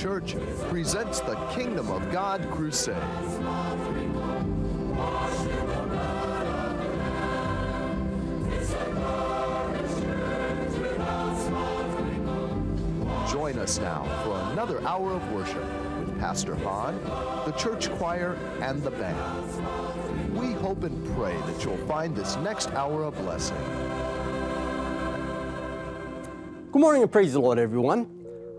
Church presents the Kingdom of God Crusade. Join us now for another hour of worship with Pastor Hahn, the church choir, and the band. We hope and pray that you'll find this next hour a blessing. Good morning and praise the Lord, everyone.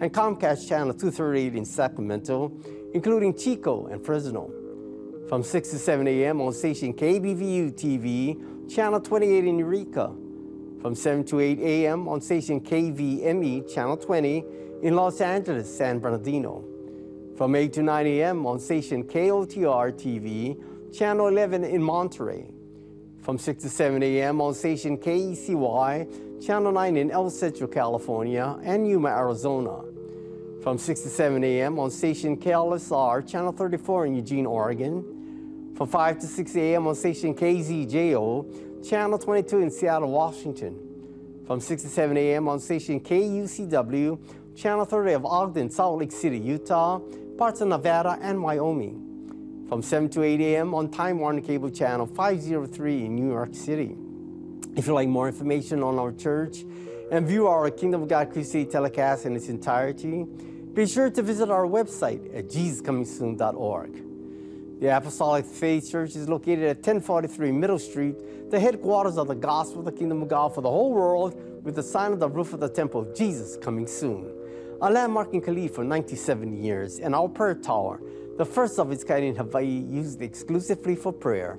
and Comcast Channel 238 in Sacramento, including Chico and Fresno. From 6 to 7 a.m. on station KBVU TV, Channel 28 in Eureka. From 7 to 8 a.m. on station KVME, Channel 20 in Los Angeles, San Bernardino. From 8 to 9 a.m. on station KOTR TV, Channel 11 in Monterey. From 6 to 7 a.m. on station KECY, Channel 9 in El Centro, California, and Yuma, Arizona. From 6 to 7 a.m. on station KLSR, Channel 34 in Eugene, Oregon. From 5 to 6 a.m. on station KZJO, Channel 22 in Seattle, Washington. From 6 to 7 a.m. on station KUCW, Channel 30 of Ogden, Salt Lake City, Utah, parts of Nevada, and Wyoming. From 7 to 8 a.m. on Time Warner Cable Channel 503 in New York City. If you'd like more information on our church and view our Kingdom of God Crusade telecast in its entirety, be sure to visit our website at jesuscomingsoon.org. The Apostolic Faith Church is located at 1043 Middle Street, the headquarters of the gospel of the kingdom of God for the whole world, with the sign of the roof of the temple, of Jesus coming soon. A landmark in Kalihi for 97 years, and our prayer tower, the first of its kind in Hawaii, used exclusively for prayer.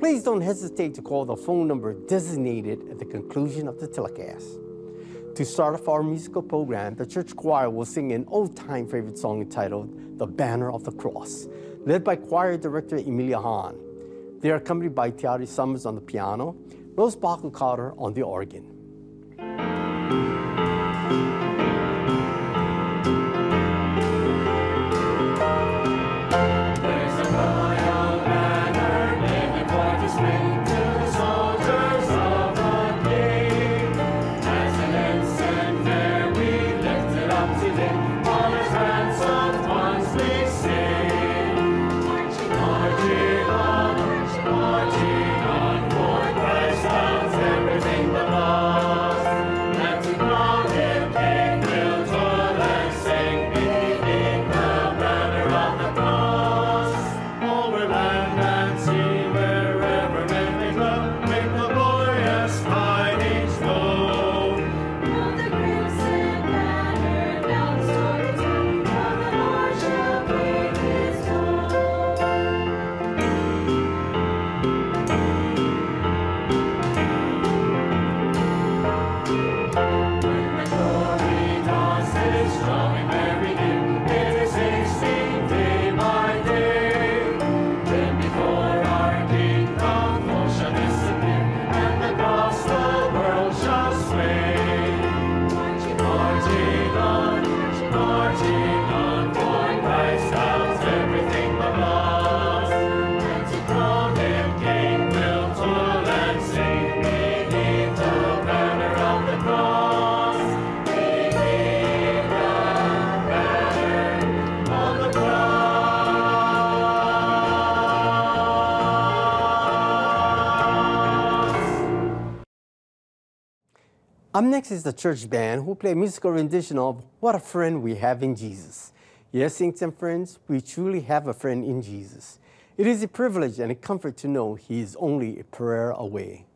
please don't hesitate to call the phone number designated at the conclusion of the telecast. To start off our musical program, the church choir will sing an old time favorite song entitled The Banner of the Cross, led by choir director Emilia Hahn. They are accompanied by Tiari Summers on the piano, Rose Baku Carter on the organ. Up next is the church band who play a musical rendition of What a Friend We Have in Jesus. Yes, saints and friends, we truly have a friend in Jesus. It is a privilege and a comfort to know He is only a prayer away.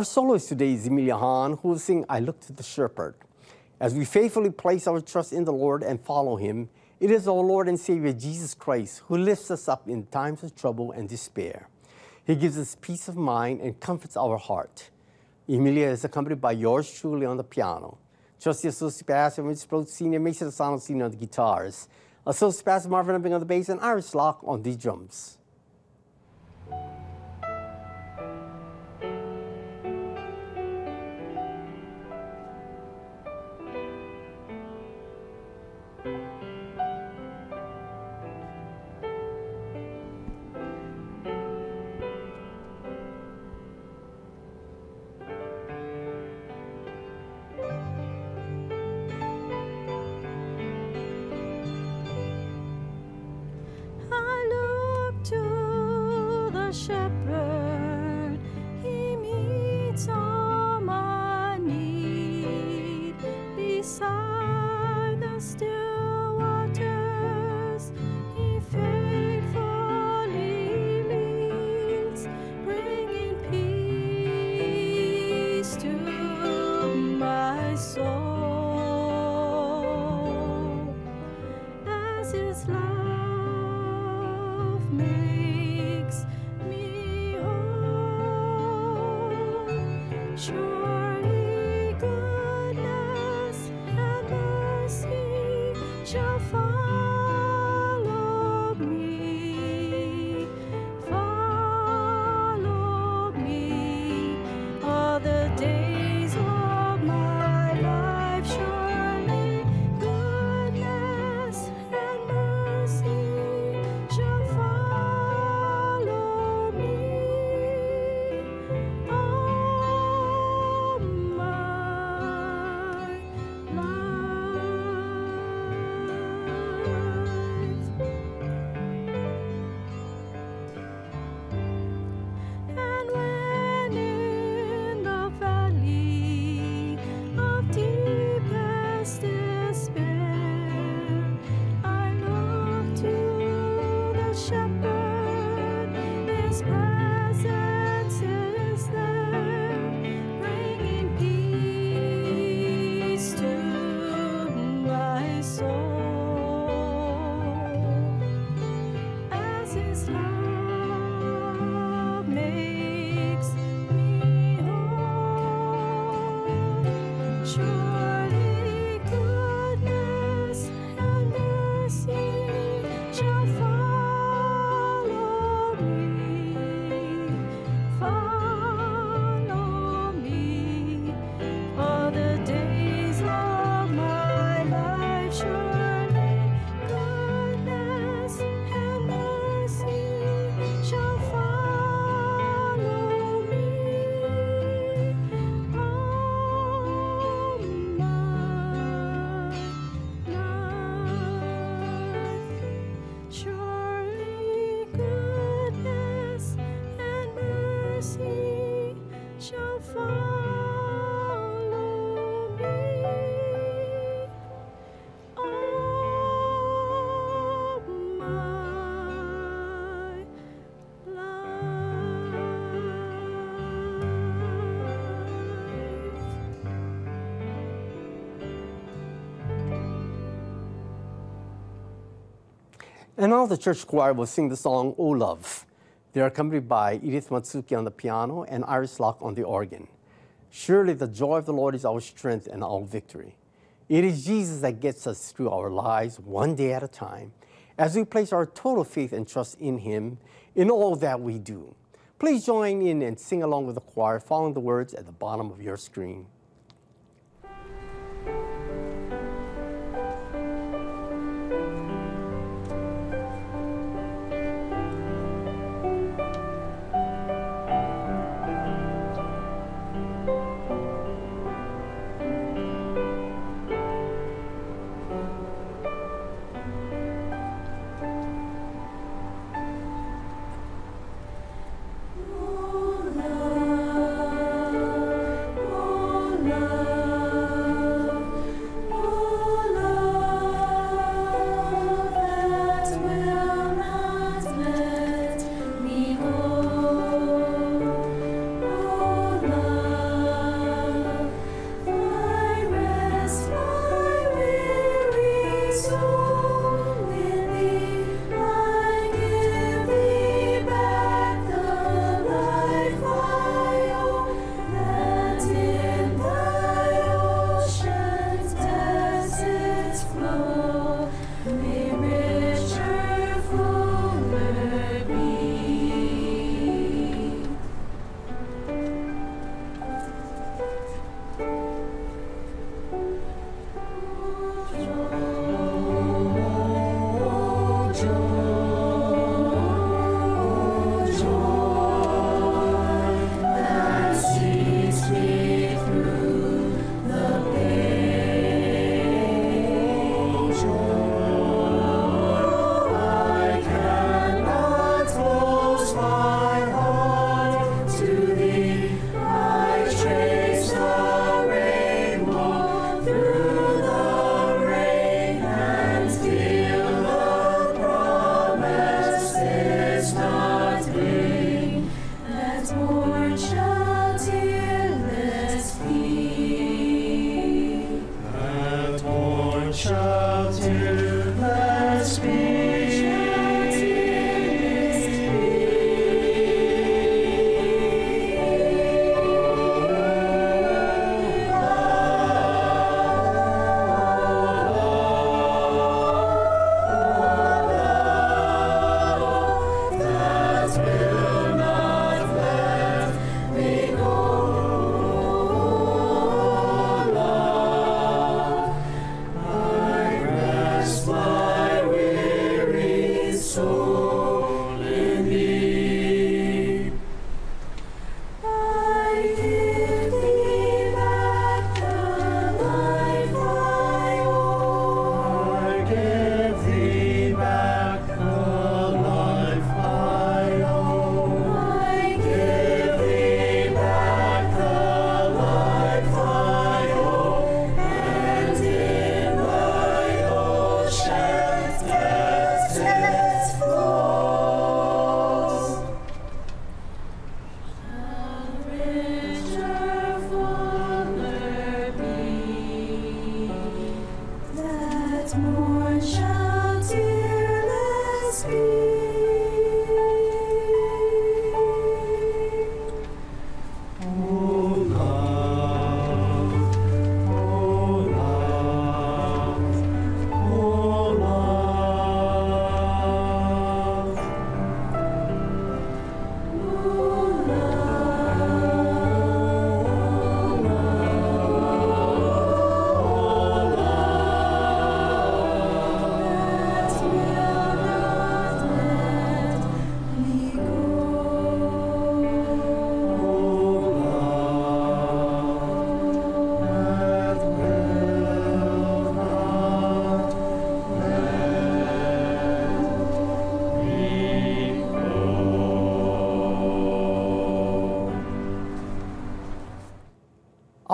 Our soloist today is Emilia Hahn, who will sing I Look to the Shepherd. As we faithfully place our trust in the Lord and follow Him, it is our Lord and Savior Jesus Christ who lifts us up in times of trouble and despair. He gives us peace of mind and comforts our heart. Emilia is accompanied by yours truly on the piano. Trustee Associate Pastor Mitch Sproat Sr., Mason Asano on the guitars, Associate Pastor Marvin Ebbing on the bass, and Iris Locke on the drums. And now the church choir will sing the song, O Love. They're accompanied by Edith Matsuki on the piano and Iris Locke on the organ. Surely the joy of the Lord is our strength and our victory. It is Jesus that gets us through our lives one day at a time as we place our total faith and trust in Him in all that we do. Please join in and sing along with the choir, following the words at the bottom of your screen.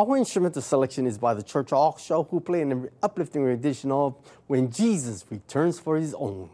Our instrumental selection is by the Church Orchestra, who play an uplifting rendition of When Jesus Returns for His Own.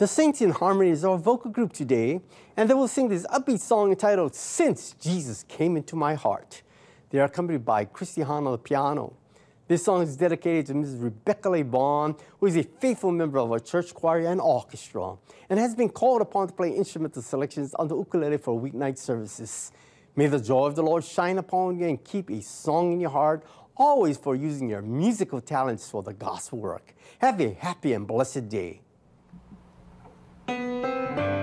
The Saints in Harmony is our vocal group today, and they will sing this upbeat song entitled Since Jesus Came Into My Heart. They are accompanied by Christy Hahn on the piano. This song is dedicated to Mrs. Rebecca Lee Bond, who is a faithful member of our church choir and orchestra, and has been called upon to play instrumental selections on the ukulele for weeknight services. May the joy of the Lord shine upon you and keep a song in your heart, always for using your musical talents for the gospel work. Have a happy and blessed day. What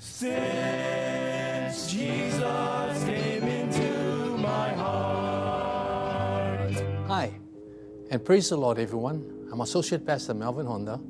Since Jesus came into my heart. Hi, and praise the Lord, everyone. I'm Associate Pastor Melvin Honda,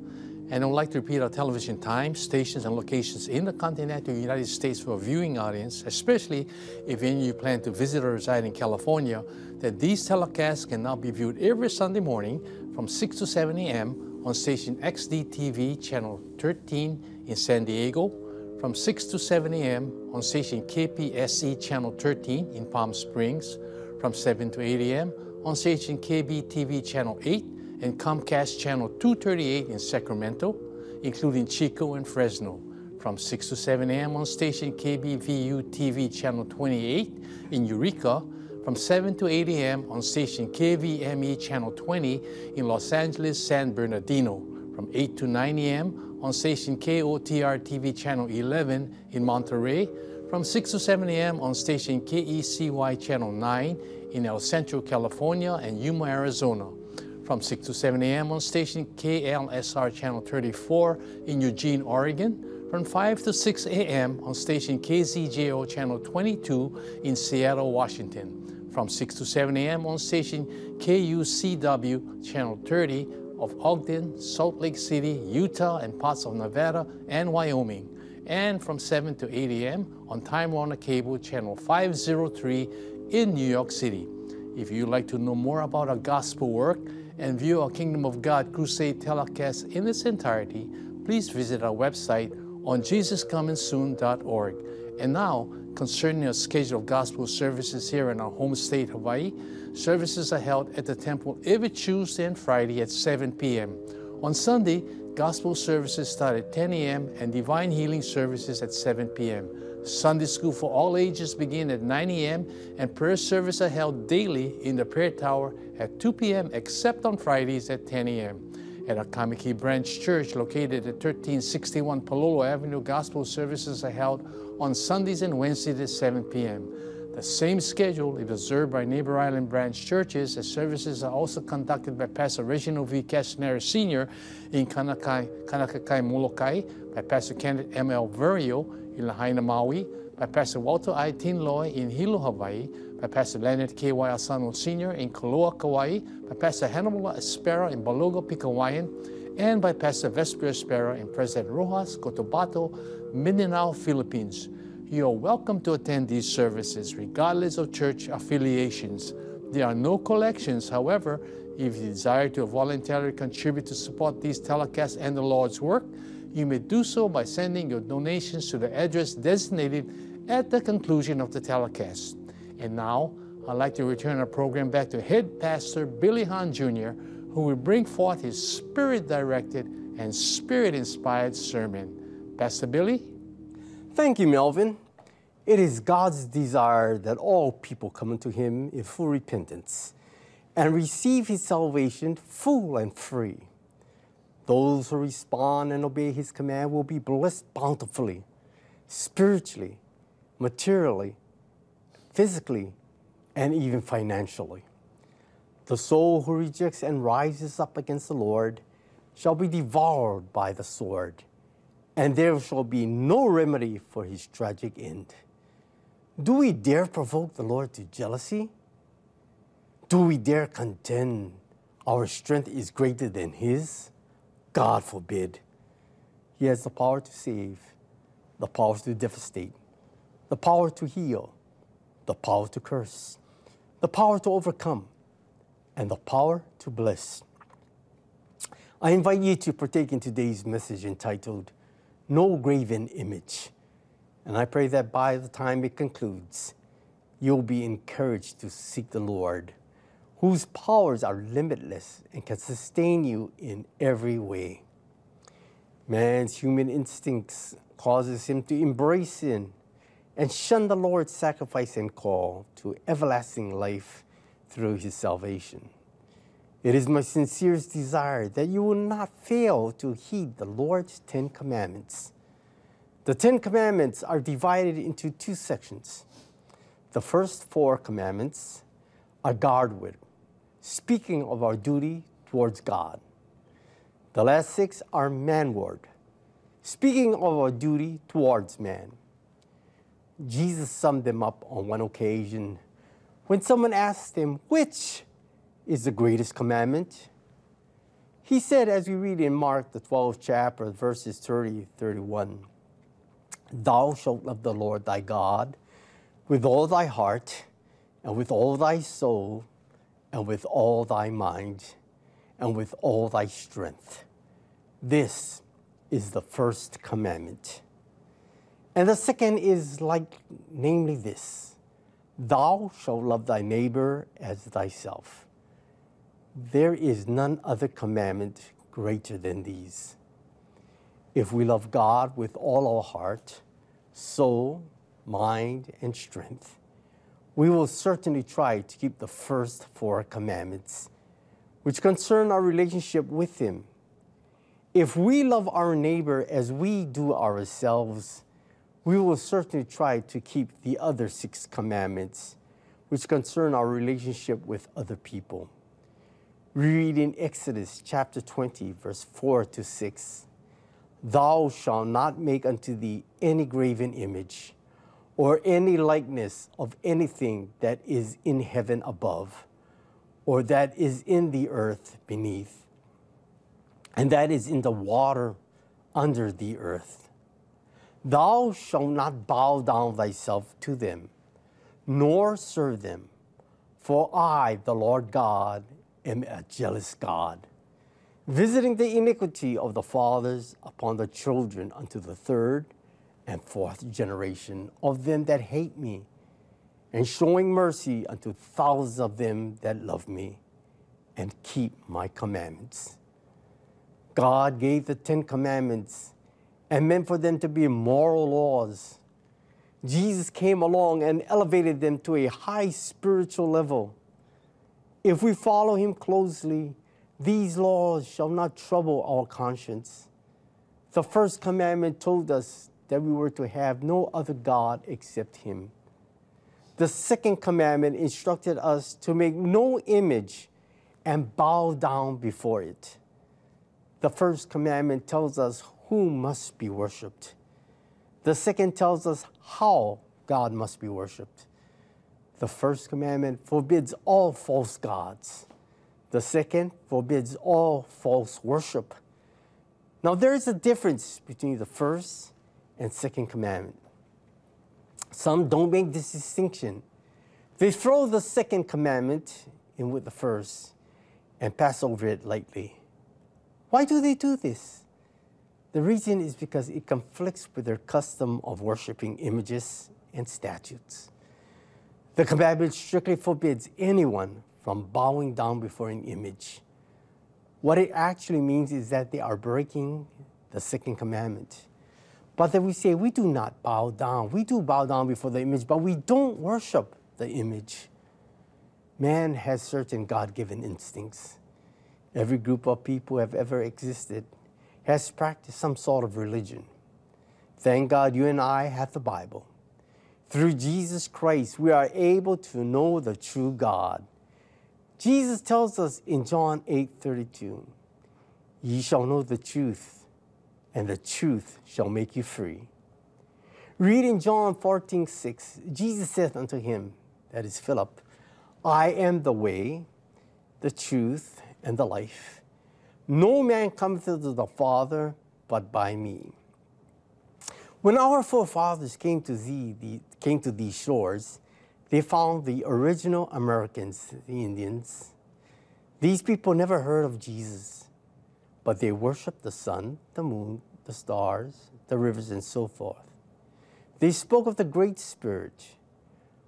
and I would like to repeat our television times, stations, and locations in the continental United States for a viewing audience, especially if any of you plan to visit or reside in California, that these telecasts can now be viewed every Sunday morning from 6 to 7 a.m. on station XDTV channel 13 in San Diego, from 6 to 7 a.m. on station KPSC channel 13 in Palm Springs, from 7 to 8 a.m. on station KBTV channel 8 and Comcast channel 238 in Sacramento, including Chico and Fresno, from 6 to 7 a.m. on station KBVU TV channel 28 in Eureka, from 7 to 8 a.m. on station KVME channel 20 in Los Angeles, San Bernardino, from 8 to 9 a.m. on station KOTR TV channel 11 in Monterey, from 6 to 7 a.m. on station KECY channel 9 in El Centro, California and Yuma, Arizona, from 6 to 7 a.m. on station KLSR channel 34 in Eugene, Oregon, from 5 to 6 a.m. on station KZJO channel 22 in Seattle, Washington, from 6 to 7 a.m. on station KUCW channel 30 of Ogden, Salt Lake City, Utah, and parts of Nevada and Wyoming, and from 7 to 8 a.m. on Time Warner Cable channel 503 in New York City. If you'd like to know more about our gospel work and view our Kingdom of God Crusade telecast in its entirety, please visit our website on jesuscomingsoon.org. And now, concerning our schedule of gospel services here in our home state, Hawaii, services are held at the temple every Tuesday and Friday at 7 p.m. On Sunday, gospel services start at 10 a.m. and divine healing services at 7 p.m. Sunday school for all ages begin at 9 a.m. and prayer services are held daily in the prayer tower at 2 p.m. except on Fridays at 10 a.m. At our Kaimuki Branch Church, located at 1361 Palolo Avenue, gospel services are held on Sundays and Wednesdays at 7 p.m. The same schedule is observed by Neighbor Island branch churches, as services are also conducted by Pastor Reginald V. Castanera Sr. in Kanakai, Kaunakakai, Molokai, by Pastor Kenneth M. L. Verio in Lahaina, Maui, by Pastor Walter I. Tinloy in Hilo, Hawaii, by Pastor Leonard K. Y. Asano Sr. in Koloa, Kauai, by Pastor Hannibal Espera in Balogo, Pigcawayan, and by Pastor Vesper Espera in President Roxas, Cotabato, Mindanao, Philippines. You are welcome to attend these services regardless of church affiliations. There are no collections, however, if you desire to voluntarily contribute to support these telecasts and the Lord's work, you may do so by sending your donations to the address designated at the conclusion of the telecast. And now, I'd like to return our program back to Head Pastor Billy Hahn Jr., who will bring forth his spirit directed and spirit inspired sermon. Pastor Billy? Thank you, Melvin. It is God's desire that all people come unto Him in full repentance and receive His salvation full and free. Those who respond and obey His command will be blessed bountifully, spiritually, materially, physically, and even financially. The soul who rejects and rises up against the Lord shall be devoured by the sword, and there shall be no remedy for his tragic end. Do we dare provoke the Lord to jealousy? Do we dare contend our strength is greater than his? God forbid. He has the power to save, the power to devastate, the power to heal, the power to curse, the power to overcome, and the power to bless. I invite you to partake in today's message entitled No Graven Image. And I pray that by the time it concludes, you'll be encouraged to seek the Lord, whose powers are limitless and can sustain you in every way. Man's human instincts causes him to embrace sin and shun the Lord's sacrifice and call to everlasting life through his salvation. It is my sincerest desire that you will not fail to heed the Lord's Ten Commandments. The Ten Commandments are divided into two sections. The first four commandments are Godward, speaking of our duty towards God. The last six are manward, speaking of our duty towards man. Jesus summed them up on one occasion when someone asked him, Which is the greatest commandment? He said, as we read in Mark, the 12th chapter, verses 30 31, Thou shalt love the Lord thy God with all thy heart, and with all thy soul, and with all thy mind, and with all thy strength. This is the first commandment. And the second is like, namely, this Thou shalt love thy neighbor as thyself. There is none other commandment greater than these. If we love God with all our heart, soul, mind, and strength, we will certainly try to keep the first four commandments, which concern our relationship with Him. If we love our neighbor as we do ourselves, we will certainly try to keep the other six commandments, which concern our relationship with other people. We read in Exodus chapter 20, verse 4 to 6 Thou shalt not make unto thee any graven image, or any likeness of anything that is in heaven above, or that is in the earth beneath, and that is in the water under the earth. Thou shalt not bow down thyself to them, nor serve them, for I, the Lord God, am a jealous God, visiting the iniquity of the fathers upon the children unto the third and fourth generation of them that hate me, and showing mercy unto thousands of them that love me and keep my commandments. God gave the Ten Commandments and meant for them to be moral laws. Jesus came along and elevated them to a high spiritual level. If we follow him closely, these laws shall not trouble our conscience. The first commandment told us that we were to have no other God except him. The second commandment instructed us to make no image and bow down before it. The first commandment tells us who must be worshiped. The second tells us how God must be worshiped. The first commandment forbids all false gods. The second forbids all false worship. Now, there is a difference between the first and second commandment. Some don't make this distinction. They throw the second commandment in with the first and pass over it lightly. Why do they do this? The reason is because it conflicts with their custom of worshiping images and statues. The commandment strictly forbids anyone from bowing down before an image. What it actually means is that they are breaking the second commandment. But then we say we do not bow down. We do bow down before the image, but we don't worship the image. Man has certain God given instincts. Every group of people have ever existed has practiced some sort of religion. Thank God you and I have the Bible. Through Jesus Christ, we are able to know the true God. Jesus tells us in John 8 32, Ye shall know the truth, and the truth shall make you free. Reading John 14 6, Jesus saith unto him, that is Philip, I am the way, the truth, and the life. No man cometh to the Father but by me. When our forefathers came to, thee, the, came to these shores, they found the original Americans, the Indians. These people never heard of Jesus, but they worshiped the sun, the moon, the stars, the rivers, and so forth. They spoke of the Great Spirit.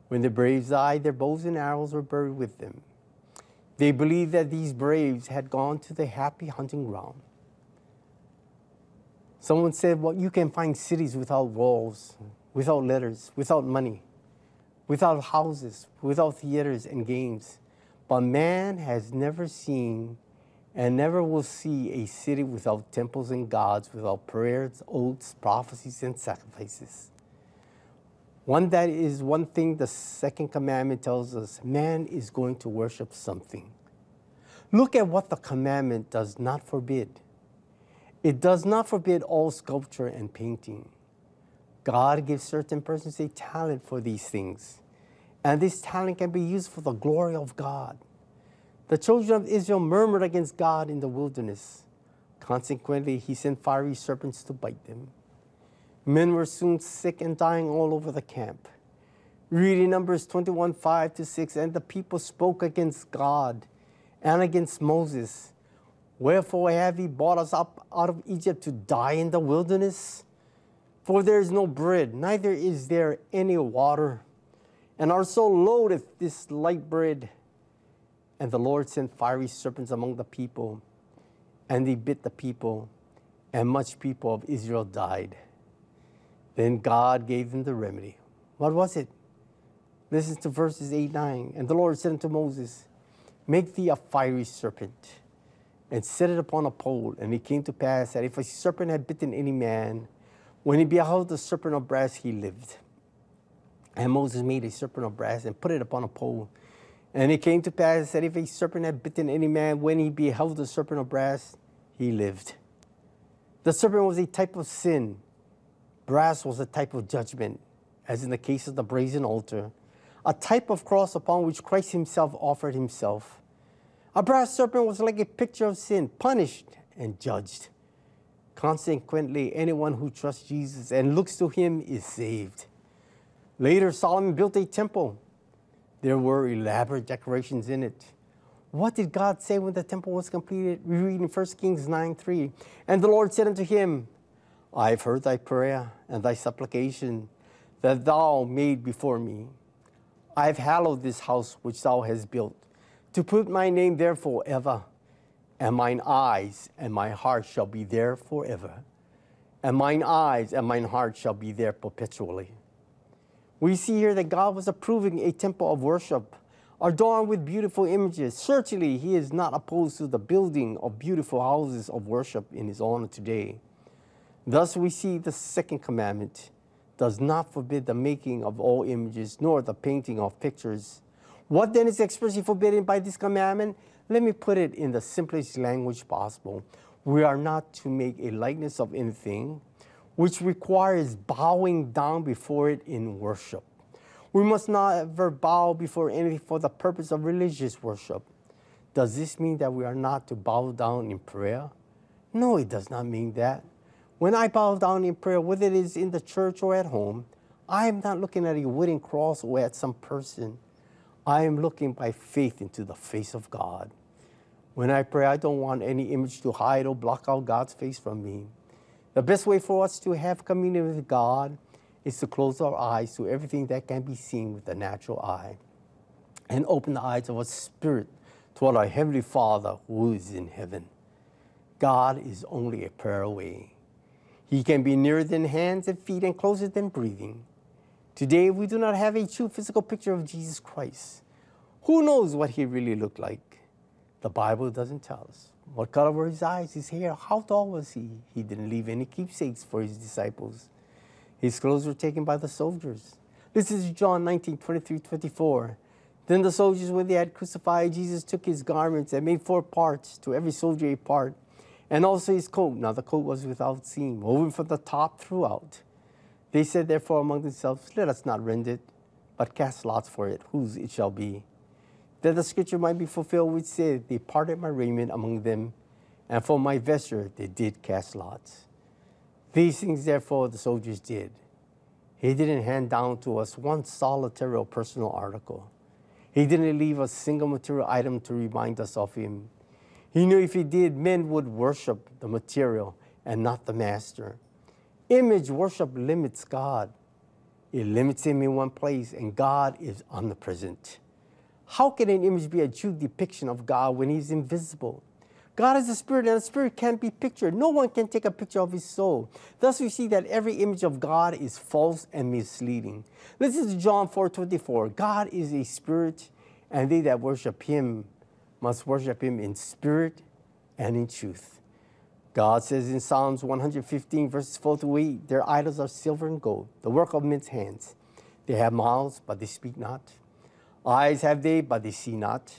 When the braves died, their bows and arrows were buried with them. They believed that these braves had gone to the happy hunting ground. Someone said, Well, you can find cities without walls, without letters, without money, without houses, without theaters and games. But man has never seen and never will see a city without temples and gods, without prayers, oaths, prophecies, and sacrifices. One that is one thing the second commandment tells us man is going to worship something. Look at what the commandment does not forbid. It does not forbid all sculpture and painting. God gives certain persons a talent for these things, and this talent can be used for the glory of God. The children of Israel murmured against God in the wilderness. Consequently, he sent fiery serpents to bite them. Men were soon sick and dying all over the camp. Reading Numbers 21 5 to 6, and the people spoke against God and against Moses. Wherefore have ye brought us up out of Egypt to die in the wilderness? For there is no bread, neither is there any water. And our soul loatheth this light bread. And the Lord sent fiery serpents among the people, and they bit the people, and much people of Israel died. Then God gave them the remedy. What was it? Listen to verses 8 9. And the Lord said unto Moses, Make thee a fiery serpent, and set it upon a pole. And it came to pass that if a serpent had bitten any man, when he beheld the serpent of brass, he lived. And Moses made a serpent of brass and put it upon a pole. And it came to pass that if a serpent had bitten any man, when he beheld the serpent of brass, he lived. The serpent was a type of sin. Brass was a type of judgment, as in the case of the brazen altar, a type of cross upon which Christ himself offered himself. A brass serpent was like a picture of sin, punished and judged. Consequently, anyone who trusts Jesus and looks to him is saved. Later, Solomon built a temple. There were elaborate decorations in it. What did God say when the temple was completed? We read in 1 Kings 9 3. And the Lord said unto him, I have heard thy prayer and thy supplication that thou made before me. I have hallowed this house which thou hast built, to put my name there forever. And mine eyes and my heart shall be there forever. And mine eyes and mine heart shall be there perpetually. We see here that God was approving a temple of worship adorned with beautiful images. Certainly, He is not opposed to the building of beautiful houses of worship in His honor today. Thus, we see the second commandment does not forbid the making of all images nor the painting of pictures. What then is expressly forbidden by this commandment? Let me put it in the simplest language possible. We are not to make a likeness of anything, which requires bowing down before it in worship. We must not ever bow before anything for the purpose of religious worship. Does this mean that we are not to bow down in prayer? No, it does not mean that. When I bow down in prayer, whether it is in the church or at home, I am not looking at a wooden cross or at some person. I am looking by faith into the face of God. When I pray, I don't want any image to hide or block out God's face from me. The best way for us to have communion with God is to close our eyes to everything that can be seen with the natural eye and open the eyes of our spirit toward our Heavenly Father who is in heaven. God is only a prayer away. He can be nearer than hands and feet and closer than breathing. Today, we do not have a true physical picture of Jesus Christ. Who knows what he really looked like? The Bible doesn't tell us. What color were his eyes, his hair? How tall was he? He didn't leave any keepsakes for his disciples. His clothes were taken by the soldiers. This is John 19, 23, 24. Then the soldiers, when they had crucified Jesus, took his garments and made four parts, to every soldier a part, and also his coat. Now the coat was without seam, woven from the top throughout. They said therefore among themselves, Let us not rend it, but cast lots for it, whose it shall be. That the scripture might be fulfilled, which said, They parted my raiment among them, and for my vesture they did cast lots. These things therefore the soldiers did. He didn't hand down to us one solitary or personal article. He didn't leave a single material item to remind us of him. He knew if he did, men would worship the material and not the master. Image worship limits God. It limits him in one place, and God is omnipresent. How can an image be a true depiction of God when he's invisible? God is a spirit, and a spirit can't be pictured. No one can take a picture of his soul. Thus, we see that every image of God is false and misleading. Listen to John 4 24. God is a spirit, and they that worship him must worship him in spirit and in truth. God says in Psalms 115, verses 4 to 8, their idols are silver and gold, the work of men's hands. They have mouths, but they speak not. Eyes have they, but they see not.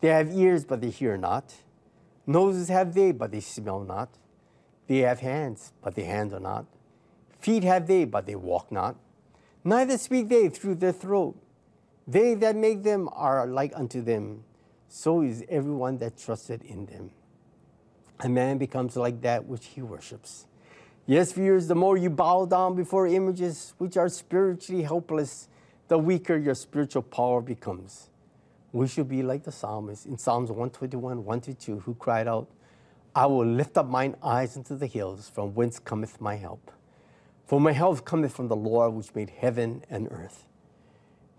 They have ears, but they hear not. Noses have they, but they smell not. They have hands, but they handle not. Feet have they, but they walk not. Neither speak they through their throat. They that make them are like unto them. So is everyone that trusted in them. A man becomes like that which he worships. Yes, viewers, the more you bow down before images which are spiritually helpless, the weaker your spiritual power becomes. We should be like the psalmist in Psalms 121, 1 to 2, who cried out, I will lift up mine eyes into the hills, from whence cometh my help. For my help cometh from the Lord, which made heaven and earth.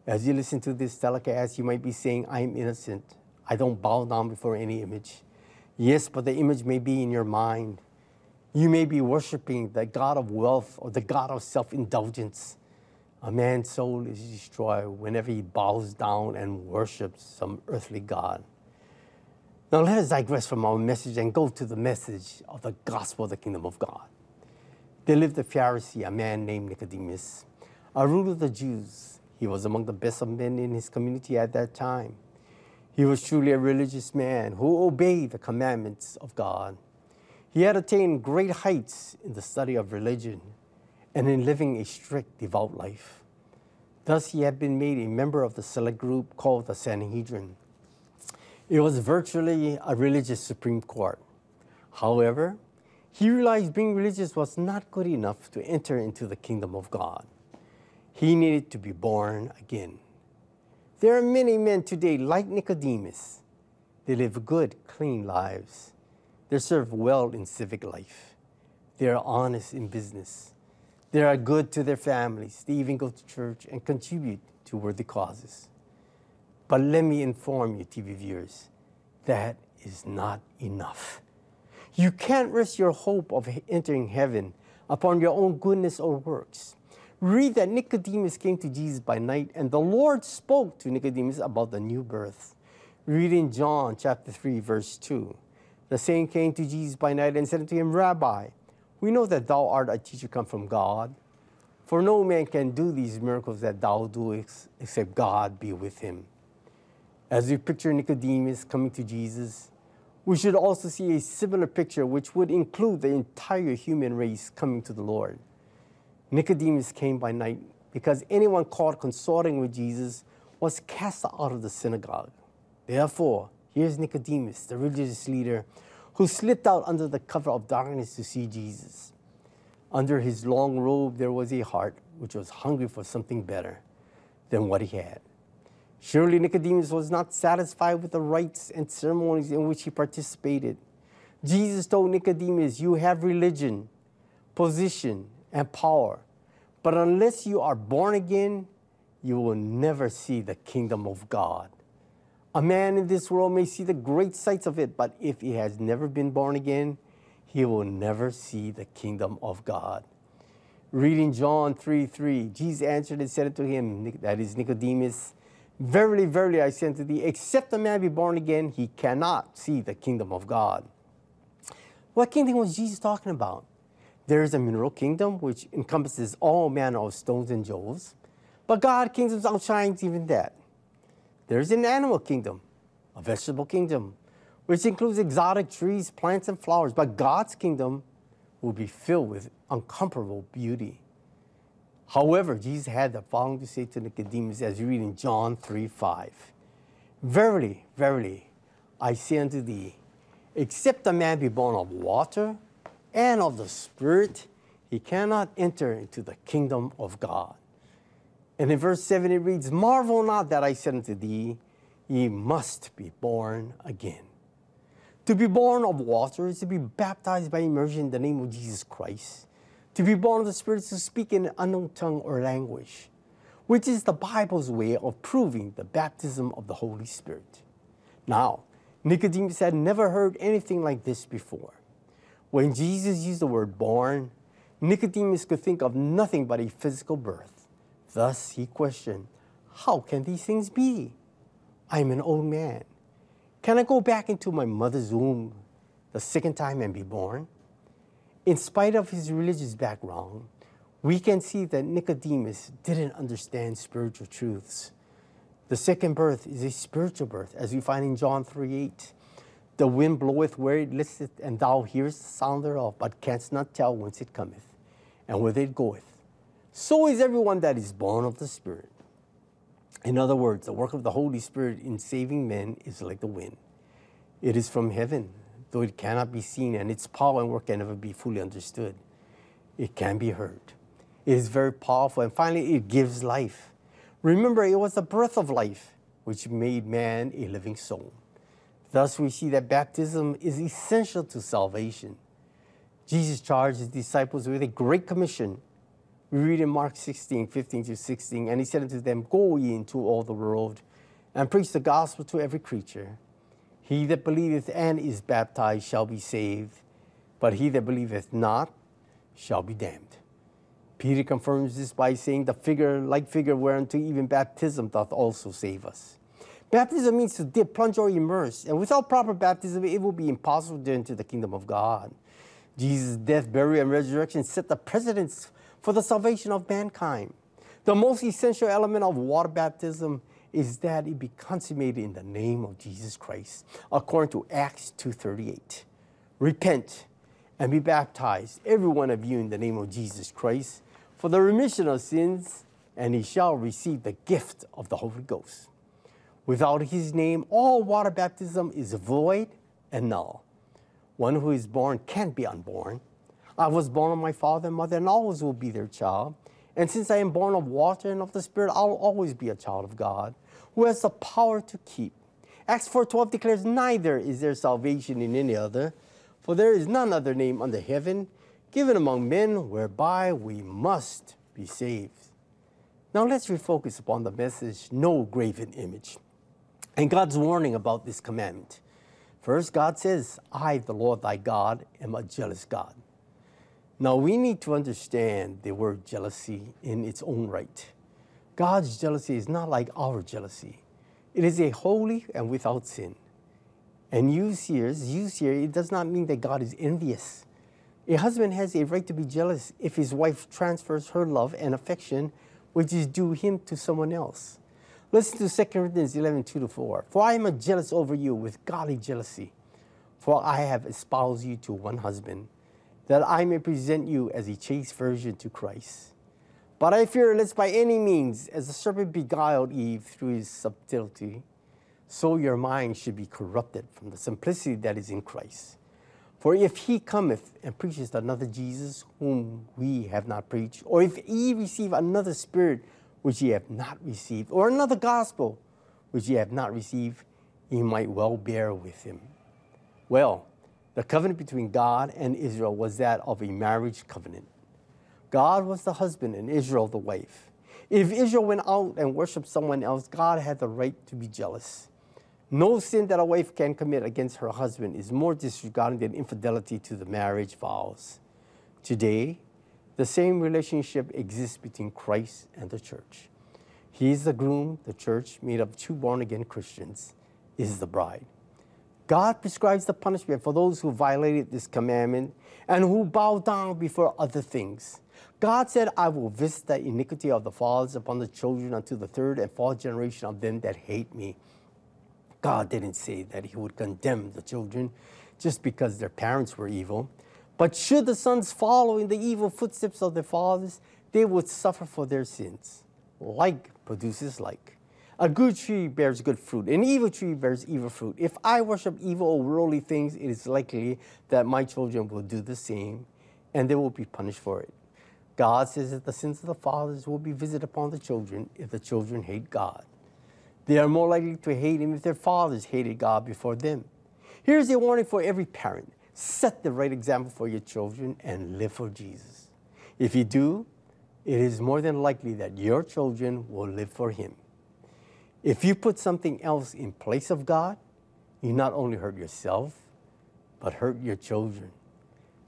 As you listen to this telecast, you might be saying, I am innocent. I don't bow down before any image. Yes, but the image may be in your mind. You may be worshiping the God of wealth or the God of self indulgence. A man's soul is destroyed whenever he bows down and worships some earthly God. Now, let us digress from our message and go to the message of the gospel of the kingdom of God. There lived a Pharisee, a man named Nicodemus, a ruler of the Jews. He was among the best of men in his community at that time. He was truly a religious man who obeyed the commandments of God. He had attained great heights in the study of religion and in living a strict, devout life. Thus, he had been made a member of the select group called the Sanhedrin. It was virtually a religious Supreme Court. However, he realized being religious was not good enough to enter into the kingdom of God. He needed to be born again. There are many men today like Nicodemus. They live good, clean lives. They serve well in civic life. They are honest in business. They are good to their families. They even go to church and contribute to worthy causes. But let me inform you, TV viewers, that is not enough. You can't rest your hope of entering heaven upon your own goodness or works. Read that Nicodemus came to Jesus by night, and the Lord spoke to Nicodemus about the new birth. Read in John chapter 3, verse 2. The same came to Jesus by night and said unto him, Rabbi, we know that thou art a teacher come from God, for no man can do these miracles that thou doest except God be with him. As we picture Nicodemus coming to Jesus, we should also see a similar picture which would include the entire human race coming to the Lord. Nicodemus came by night because anyone caught consorting with Jesus was cast out of the synagogue. Therefore, here's Nicodemus, the religious leader, who slipped out under the cover of darkness to see Jesus. Under his long robe, there was a heart which was hungry for something better than what he had. Surely Nicodemus was not satisfied with the rites and ceremonies in which he participated. Jesus told Nicodemus, You have religion, position, and power, but unless you are born again, you will never see the kingdom of God. A man in this world may see the great sights of it, but if he has never been born again, he will never see the kingdom of God. Reading John 3 3, Jesus answered and said unto him, that is Nicodemus, Verily, verily, I say unto thee, except a man be born again, he cannot see the kingdom of God. What kingdom was Jesus talking about? There is a mineral kingdom which encompasses all manner of stones and jewels, but God's kingdom outshines even that. There is an animal kingdom, a vegetable kingdom, which includes exotic trees, plants, and flowers, but God's kingdom will be filled with incomparable beauty. However, Jesus had the following to say to Nicodemus as you read in John 3 5. Verily, verily, I say unto thee, except a man be born of water and of the Spirit, he cannot enter into the kingdom of God. And in verse 7 it reads, Marvel not that I said unto thee, ye must be born again. To be born of water is to be baptized by immersion in the name of Jesus Christ. To be born of the Spirit is to speak in an unknown tongue or language, which is the Bible's way of proving the baptism of the Holy Spirit. Now, Nicodemus had never heard anything like this before. When Jesus used the word born, Nicodemus could think of nothing but a physical birth. Thus, he questioned, How can these things be? I am an old man. Can I go back into my mother's womb the second time and be born? In spite of his religious background, we can see that Nicodemus didn't understand spiritual truths. The second birth is a spiritual birth, as we find in John 3 8. The wind bloweth where it listeth, and thou hearest the sound thereof, but canst not tell whence it cometh, and whither it goeth. So is everyone that is born of the Spirit. In other words, the work of the Holy Spirit in saving men is like the wind. It is from heaven, though it cannot be seen, and its power and work can never be fully understood. It can be heard. It is very powerful, and finally, it gives life. Remember, it was the breath of life which made man a living soul. Thus, we see that baptism is essential to salvation. Jesus charged his disciples with a great commission. We read in Mark 16, 15 to 16, and he said unto them, Go ye into all the world and preach the gospel to every creature. He that believeth and is baptized shall be saved, but he that believeth not shall be damned. Peter confirms this by saying, The figure, like figure whereunto even baptism doth also save us. Baptism means to dip, plunge, or immerse, and without proper baptism, it will be impossible to enter the kingdom of God. Jesus' death, burial, and resurrection set the precedence for the salvation of mankind. The most essential element of water baptism is that it be consummated in the name of Jesus Christ, according to Acts 2:38. Repent and be baptized, every one of you, in the name of Jesus Christ, for the remission of sins, and he shall receive the gift of the Holy Ghost. Without his name, all water baptism is void and null. One who is born can't be unborn. I was born of my father and mother and always will be their child. And since I am born of water and of the Spirit, I'll always be a child of God who has the power to keep. Acts 4:12 declares, Neither is there salvation in any other, for there is none other name under heaven given among men whereby we must be saved. Now let's refocus upon the message, no graven image, and God's warning about this commandment. First, God says, I, the Lord thy God, am a jealous God. Now, we need to understand the word jealousy in its own right. God's jealousy is not like our jealousy, it is a holy and without sin. And use here, here, it does not mean that God is envious. A husband has a right to be jealous if his wife transfers her love and affection, which is due him, to someone else. Listen to 2 Corinthians 11, 2 to 4. For I am jealous over you with godly jealousy, for I have espoused you to one husband, that I may present you as a chaste virgin to Christ. But I fear lest by any means, as the serpent beguiled Eve through his subtlety, so your mind should be corrupted from the simplicity that is in Christ. For if he cometh and preacheth another Jesus, whom we have not preached, or if ye receive another spirit which ye have not received, or another gospel which ye have not received, ye might well bear with him. Well, the covenant between God and Israel was that of a marriage covenant. God was the husband and Israel the wife. If Israel went out and worshiped someone else, God had the right to be jealous. No sin that a wife can commit against her husband is more disregarding than infidelity to the marriage vows. Today, the same relationship exists between Christ and the church. He is the groom, the church, made up of two born again Christians, is the bride. God prescribes the punishment for those who violated this commandment and who bow down before other things. God said, I will visit the iniquity of the fathers upon the children unto the third and fourth generation of them that hate me. God didn't say that He would condemn the children just because their parents were evil. But should the sons follow in the evil footsteps of their fathers, they would suffer for their sins. Like produces like. A good tree bears good fruit, an evil tree bears evil fruit. If I worship evil or worldly things, it is likely that my children will do the same, and they will be punished for it. God says that the sins of the fathers will be visited upon the children if the children hate God. They are more likely to hate Him if their fathers hated God before them. Here's a warning for every parent set the right example for your children and live for Jesus. If you do, it is more than likely that your children will live for Him. If you put something else in place of God, you not only hurt yourself, but hurt your children.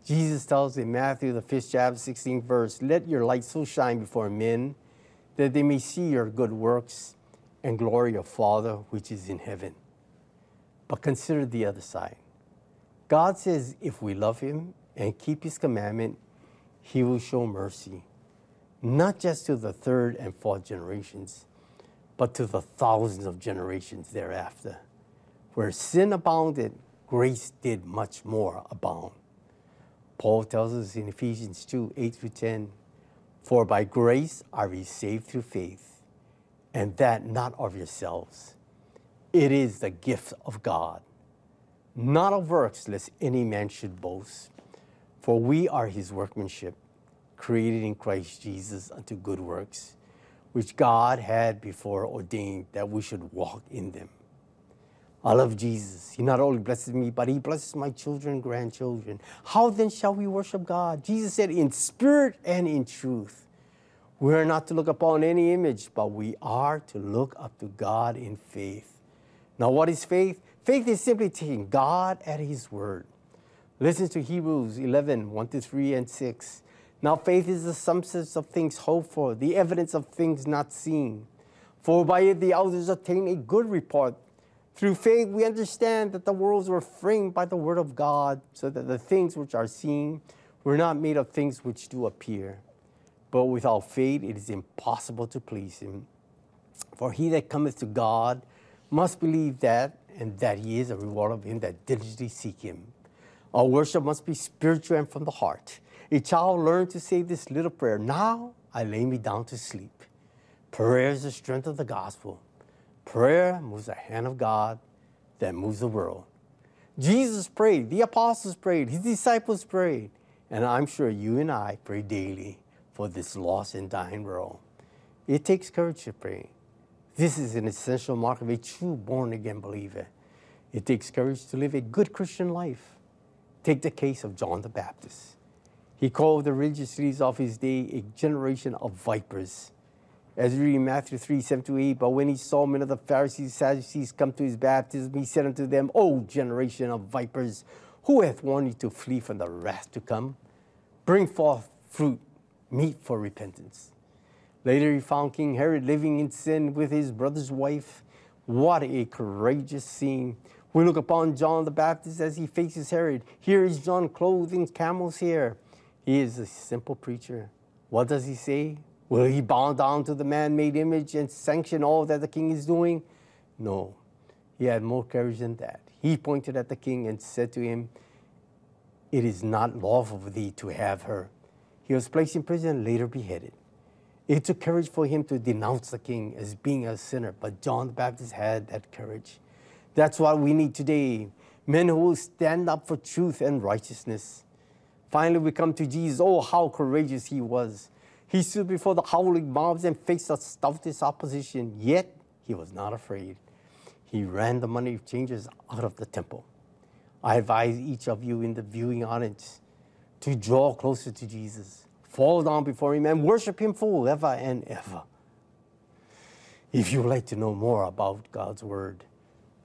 Jesus tells in Matthew, the fifth chapter, 16th verse, Let your light so shine before men that they may see your good works and glory your Father which is in heaven. But consider the other side. God says if we love Him and keep His commandment, He will show mercy, not just to the third and fourth generations, but to the thousands of generations thereafter. Where sin abounded, grace did much more abound. Paul tells us in Ephesians 2 8 through 10, For by grace are we saved through faith, and that not of yourselves. It is the gift of God, not of works, lest any man should boast. For we are his workmanship, created in Christ Jesus unto good works, which God had before ordained that we should walk in them. I love Jesus. He not only blesses me, but he blesses my children and grandchildren. How then shall we worship God? Jesus said, in spirit and in truth. We are not to look upon any image, but we are to look up to God in faith. Now, what is faith? Faith is simply taking God at his word. Listen to Hebrews 11 1 to 3 and 6. Now, faith is the substance of things hoped for, the evidence of things not seen. For by it the elders obtained a good report. Through faith, we understand that the worlds were framed by the word of God, so that the things which are seen were not made of things which do appear. But without faith, it is impossible to please him. For he that cometh to God must believe that, and that he is a reward of him that diligently seek him. Our worship must be spiritual and from the heart. A child learned to say this little prayer Now I lay me down to sleep. Prayer is the strength of the gospel. Prayer moves the hand of God that moves the world. Jesus prayed, the apostles prayed, his disciples prayed, and I'm sure you and I pray daily for this lost and dying world. It takes courage to pray. This is an essential mark of a true born again believer. It takes courage to live a good Christian life. Take the case of John the Baptist. He called the religious leaders of his day a generation of vipers. As we read in Matthew 3 7 to 8, but when he saw many of the Pharisees and Sadducees come to his baptism, he said unto them, O generation of vipers, who hath warned you to flee from the wrath to come? Bring forth fruit, meet for repentance. Later, he found King Herod living in sin with his brother's wife. What a courageous scene. We look upon John the Baptist as he faces Herod. Here is John clothed in camel's hair. He is a simple preacher. What does he say? Will he bow down to the man made image and sanction all that the king is doing? No. He had more courage than that. He pointed at the king and said to him, It is not lawful for thee to have her. He was placed in prison and later beheaded. It took courage for him to denounce the king as being a sinner, but John the Baptist had that courage. That's what we need today men who will stand up for truth and righteousness. Finally, we come to Jesus. Oh, how courageous he was. He stood before the howling mobs and faced the stoutest opposition, yet he was not afraid. He ran the money changers out of the temple. I advise each of you in the viewing audience to draw closer to Jesus, fall down before him, and worship him forever and ever. If you would like to know more about God's Word,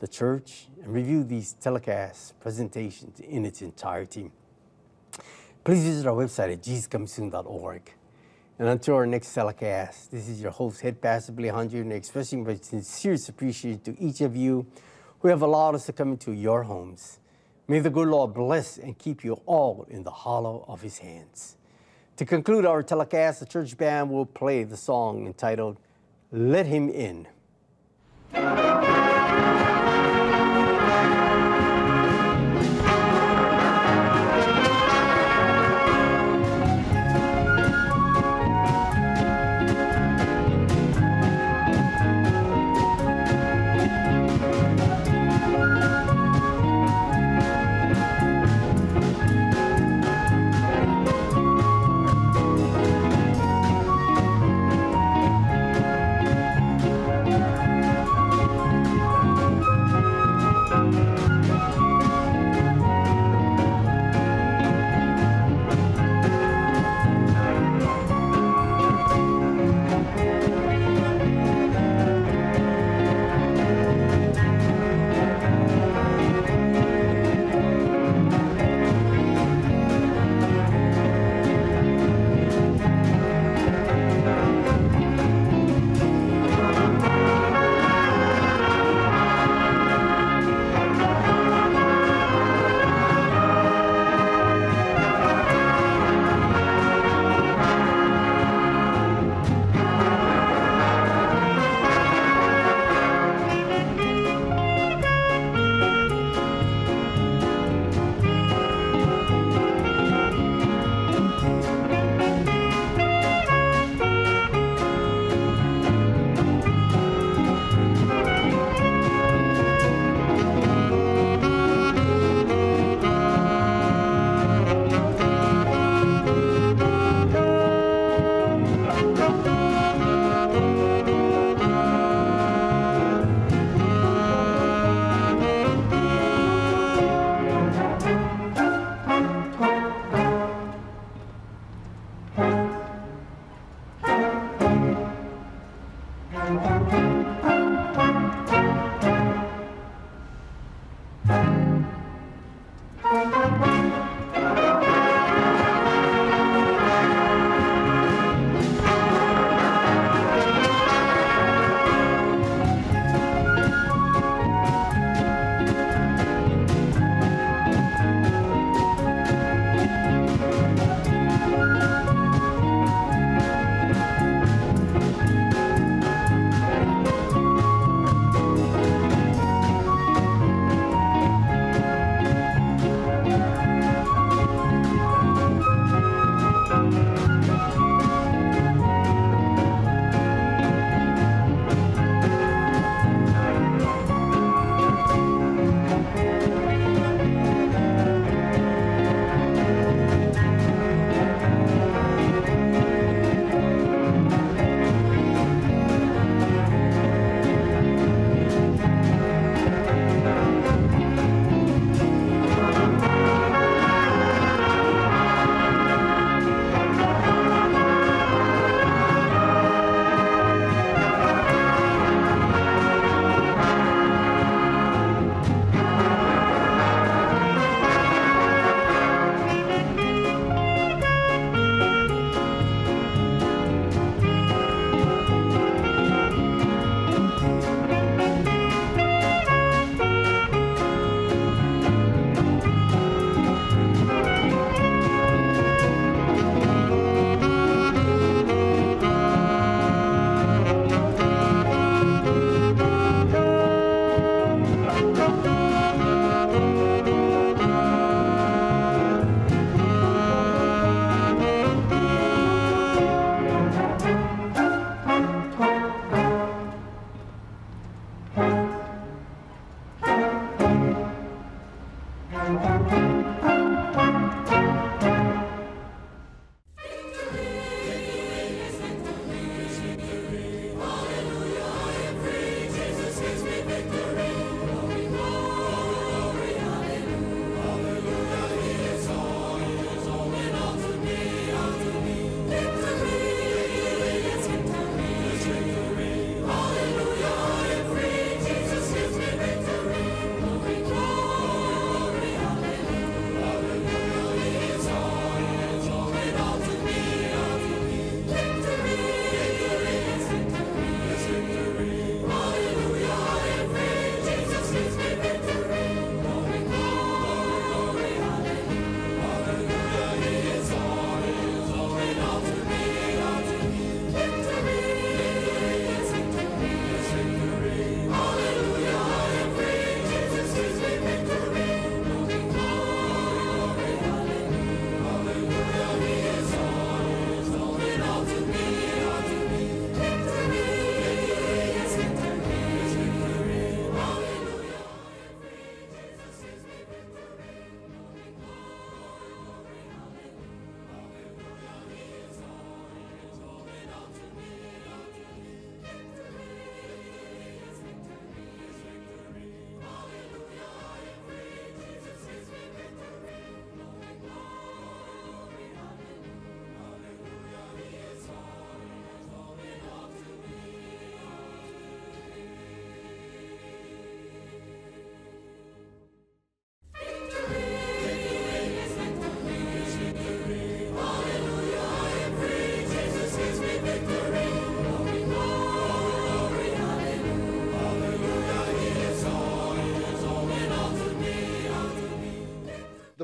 the church, and review these telecasts, presentations in its entirety, please visit our website at jesuscomingsoon.org. And until our next telecast, this is your host, Head Pastor Billy Hunter, and expressing my sincerest appreciation to each of you who have allowed us to come into your homes. May the good Lord bless and keep you all in the hollow of his hands. To conclude our telecast, the church band will play the song entitled Let Him In.